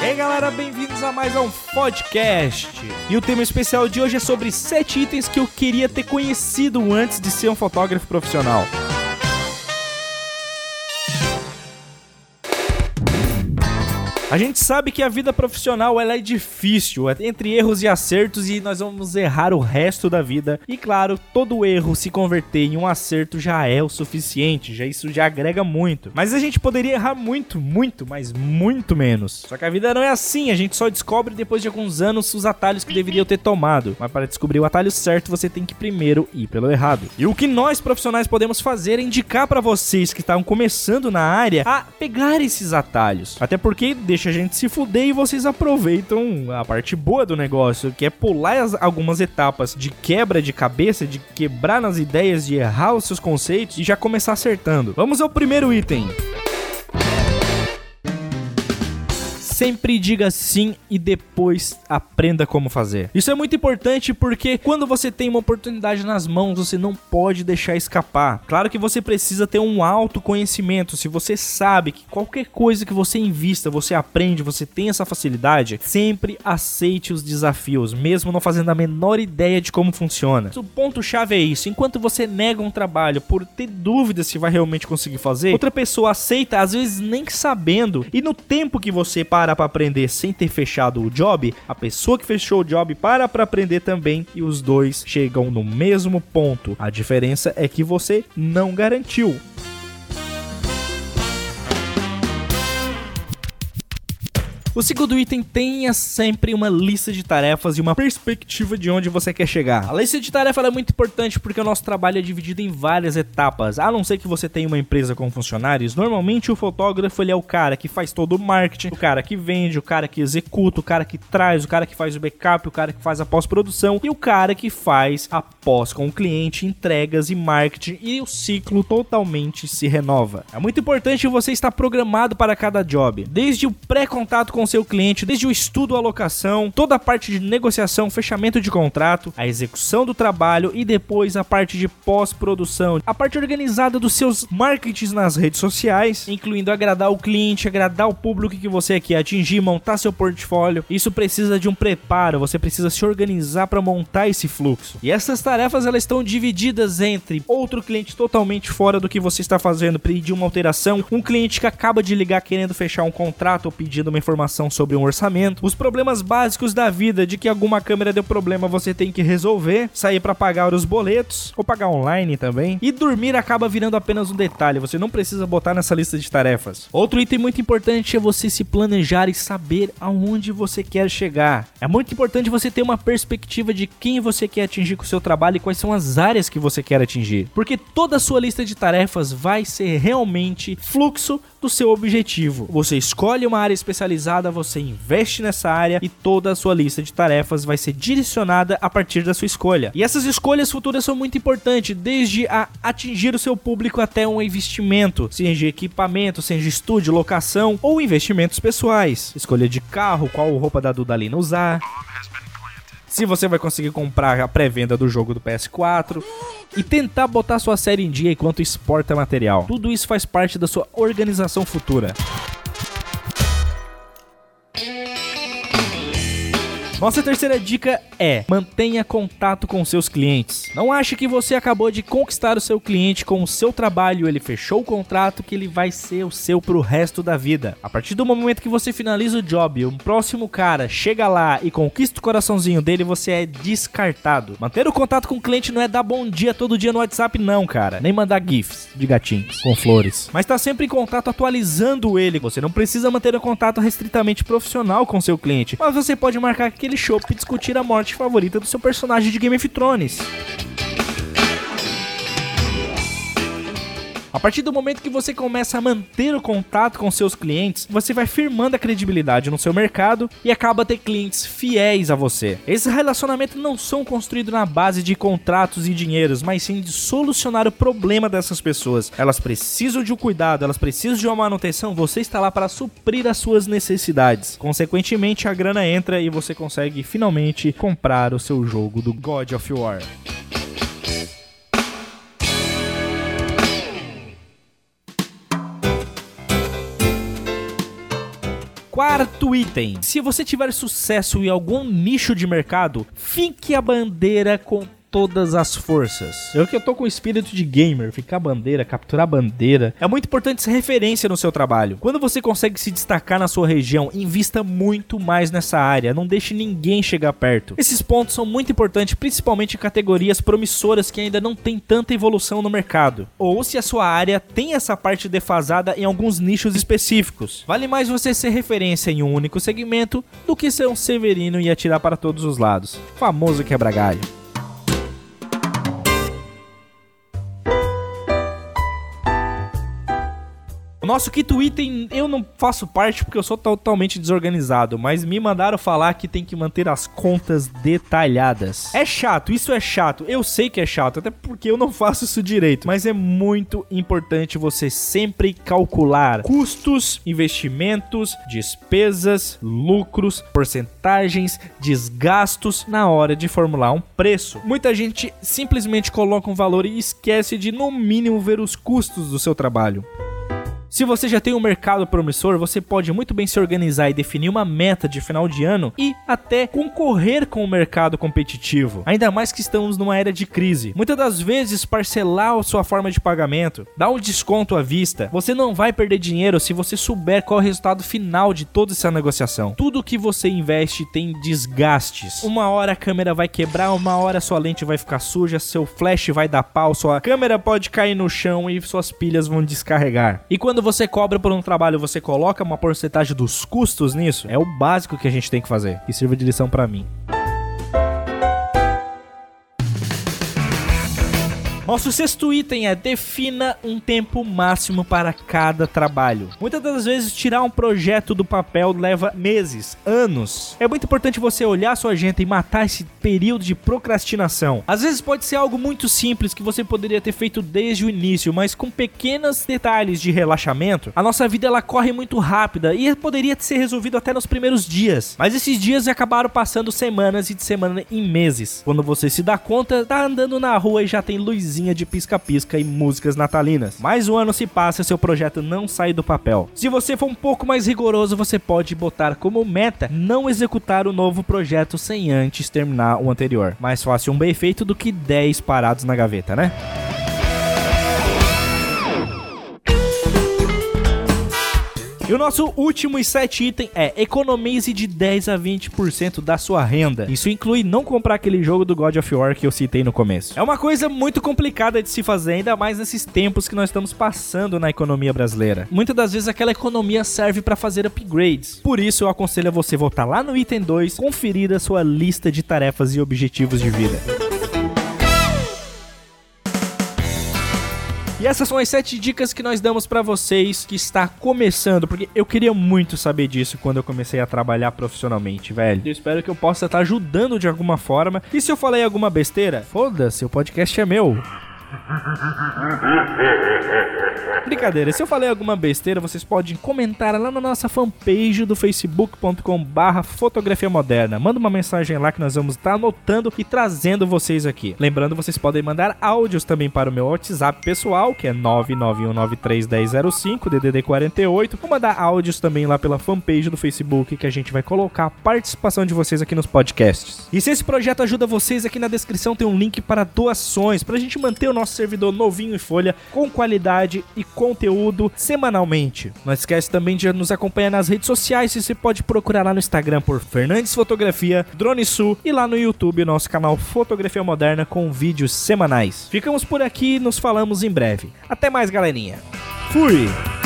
E aí galera, bem-vindos a mais um podcast. E o tema especial de hoje é sobre 7 itens que eu queria ter conhecido antes de ser um fotógrafo profissional. A gente sabe que a vida profissional ela é difícil, é entre erros e acertos e nós vamos errar o resto da vida. E claro, todo erro se converter em um acerto já é o suficiente, já isso já agrega muito. Mas a gente poderia errar muito, muito, mas muito menos. Só que a vida não é assim, a gente só descobre depois de alguns anos os atalhos que deveriam ter tomado. Mas para descobrir o atalho certo, você tem que primeiro ir pelo errado. E o que nós profissionais podemos fazer é indicar para vocês que estão começando na área a pegar esses atalhos. Até porque deixa deixa a gente se fuder e vocês aproveitam a parte boa do negócio, que é pular as, algumas etapas de quebra de cabeça, de quebrar nas ideias, de errar os seus conceitos e já começar acertando. Vamos ao primeiro item. Sempre diga sim e depois aprenda como fazer. Isso é muito importante porque quando você tem uma oportunidade nas mãos, você não pode deixar escapar. Claro que você precisa ter um autoconhecimento. Se você sabe que qualquer coisa que você invista, você aprende, você tem essa facilidade, sempre aceite os desafios, mesmo não fazendo a menor ideia de como funciona. O ponto chave é isso. Enquanto você nega um trabalho por ter dúvidas se vai realmente conseguir fazer, outra pessoa aceita, às vezes nem sabendo, e no tempo que você para para aprender sem ter fechado o job, a pessoa que fechou o job para para aprender também e os dois chegam no mesmo ponto. A diferença é que você não garantiu. O segundo item tenha sempre uma lista de tarefas e uma perspectiva de onde você quer chegar. A lista de tarefas é muito importante porque o nosso trabalho é dividido em várias etapas. A não ser que você tenha uma empresa com funcionários, normalmente o fotógrafo ele é o cara que faz todo o marketing, o cara que vende, o cara que executa, o cara que traz, o cara que faz o backup, o cara que faz a pós-produção e o cara que faz a pós com o cliente, entregas e marketing e o ciclo totalmente se renova. É muito importante você estar programado para cada job, desde o pré-contato com com seu cliente, desde o estudo, a alocação, toda a parte de negociação, fechamento de contrato, a execução do trabalho e depois a parte de pós-produção, a parte organizada dos seus marketings nas redes sociais, incluindo agradar o cliente, agradar o público que você quer atingir, montar seu portfólio. Isso precisa de um preparo, você precisa se organizar para montar esse fluxo. E essas tarefas elas estão divididas entre outro cliente totalmente fora do que você está fazendo, pedir uma alteração, um cliente que acaba de ligar querendo fechar um contrato ou pedindo uma informação informação sobre um orçamento, os problemas básicos da vida de que alguma câmera deu problema você tem que resolver, sair para pagar os boletos ou pagar online também. E dormir acaba virando apenas um detalhe, você não precisa botar nessa lista de tarefas. Outro item muito importante é você se planejar e saber aonde você quer chegar. É muito importante você ter uma perspectiva de quem você quer atingir com o seu trabalho e quais são as áreas que você quer atingir, porque toda a sua lista de tarefas vai ser realmente fluxo do seu objetivo. Você escolhe uma área especializada, você investe nessa área e toda a sua lista de tarefas vai ser direcionada a partir da sua escolha. E essas escolhas futuras são muito importantes, desde a atingir o seu público até um investimento, seja equipamento, seja estúdio, locação ou investimentos pessoais. Escolha de carro, qual roupa da Dudalina usar se você vai conseguir comprar a pré-venda do jogo do PS4 e tentar botar sua série em dia enquanto exporta material. Tudo isso faz parte da sua organização futura. Nossa terceira dica é: mantenha contato com seus clientes. Não ache que você acabou de conquistar o seu cliente com o seu trabalho, ele fechou o contrato que ele vai ser o seu pro resto da vida. A partir do momento que você finaliza o job, um próximo cara chega lá e conquista o coraçãozinho dele, você é descartado. Manter o contato com o cliente não é dar bom dia todo dia no WhatsApp não, cara. Nem mandar gifs de gatinhos com flores. Mas tá sempre em contato atualizando ele. Você não precisa manter o contato restritamente profissional com seu cliente, mas você pode marcar aquele aquele show e discutir a morte favorita do seu personagem de Game of Thrones. A partir do momento que você começa a manter o contato com seus clientes, você vai firmando a credibilidade no seu mercado e acaba a ter clientes fiéis a você. Esses relacionamentos não são construídos na base de contratos e dinheiros, mas sim de solucionar o problema dessas pessoas. Elas precisam de um cuidado, elas precisam de uma manutenção, você está lá para suprir as suas necessidades. Consequentemente, a grana entra e você consegue finalmente comprar o seu jogo do God of War. Quarto item: se você tiver sucesso em algum nicho de mercado, fique a bandeira com todas as forças. Eu que eu tô com o espírito de gamer, ficar bandeira, capturar bandeira. É muito importante ser referência no seu trabalho. Quando você consegue se destacar na sua região, invista muito mais nessa área. Não deixe ninguém chegar perto. Esses pontos são muito importantes, principalmente em categorias promissoras que ainda não tem tanta evolução no mercado. Ou se a sua área tem essa parte defasada em alguns nichos específicos. Vale mais você ser referência em um único segmento do que ser um severino e atirar para todos os lados. Famoso quebra-galho. O nosso quinto item eu não faço parte porque eu sou totalmente desorganizado, mas me mandaram falar que tem que manter as contas detalhadas. É chato, isso é chato. Eu sei que é chato, até porque eu não faço isso direito, mas é muito importante você sempre calcular custos, investimentos, despesas, lucros, porcentagens, desgastos na hora de formular um preço. Muita gente simplesmente coloca um valor e esquece de no mínimo ver os custos do seu trabalho. Se você já tem um mercado promissor, você pode muito bem se organizar e definir uma meta de final de ano e até concorrer com o mercado competitivo. Ainda mais que estamos numa era de crise. Muitas das vezes, parcelar sua forma de pagamento, dar um desconto à vista, você não vai perder dinheiro se você souber qual é o resultado final de toda essa negociação. Tudo que você investe tem desgastes. Uma hora a câmera vai quebrar, uma hora sua lente vai ficar suja, seu flash vai dar pau, sua câmera pode cair no chão e suas pilhas vão descarregar. E quando você cobra por um trabalho, você coloca uma porcentagem dos custos nisso, é o básico que a gente tem que fazer. E sirva de lição para mim. Nosso sexto item é defina um tempo máximo para cada trabalho. Muitas das vezes tirar um projeto do papel leva meses, anos. É muito importante você olhar sua agenda e matar esse período de procrastinação. Às vezes pode ser algo muito simples que você poderia ter feito desde o início, mas com pequenos detalhes de relaxamento, a nossa vida ela corre muito rápida e poderia ser resolvido até nos primeiros dias. Mas esses dias acabaram passando semanas e de semana em meses. Quando você se dá conta, tá andando na rua e já tem de pisca-pisca e músicas natalinas. Mais um ano se passa e seu projeto não sai do papel. Se você for um pouco mais rigoroso, você pode botar como meta não executar o novo projeto sem antes terminar o anterior. Mais fácil um bem feito do que 10 parados na gaveta, né? E o nosso último e sete item é economize de 10 a 20% da sua renda. Isso inclui não comprar aquele jogo do God of War que eu citei no começo. É uma coisa muito complicada de se fazer, ainda mais nesses tempos que nós estamos passando na economia brasileira. Muitas das vezes aquela economia serve para fazer upgrades. Por isso eu aconselho a você voltar lá no item 2, conferir a sua lista de tarefas e objetivos de vida. E essas são as sete dicas que nós damos para vocês que está começando, porque eu queria muito saber disso quando eu comecei a trabalhar profissionalmente, velho. Eu espero que eu possa estar ajudando de alguma forma. E se eu falei alguma besteira, foda-se, o podcast é meu. Brincadeira, se eu falei alguma besteira, vocês podem comentar lá na nossa fanpage do facebook.com barra fotografia moderna. Manda uma mensagem lá que nós vamos estar anotando e trazendo vocês aqui. Lembrando, vocês podem mandar áudios também para o meu WhatsApp pessoal, que é 991931005, DDD48. Vou mandar áudios também lá pela fanpage do Facebook, que a gente vai colocar a participação de vocês aqui nos podcasts. E se esse projeto ajuda vocês, aqui na descrição tem um link para doações, para a gente manter o nosso servidor novinho em folha, com qualidade e conteúdo semanalmente. Não esquece também de nos acompanhar nas redes sociais, e você pode procurar lá no Instagram por Fernandes Fotografia, Drone Sul e lá no YouTube nosso canal Fotografia Moderna com vídeos semanais. Ficamos por aqui e nos falamos em breve. Até mais, galerinha. Fui!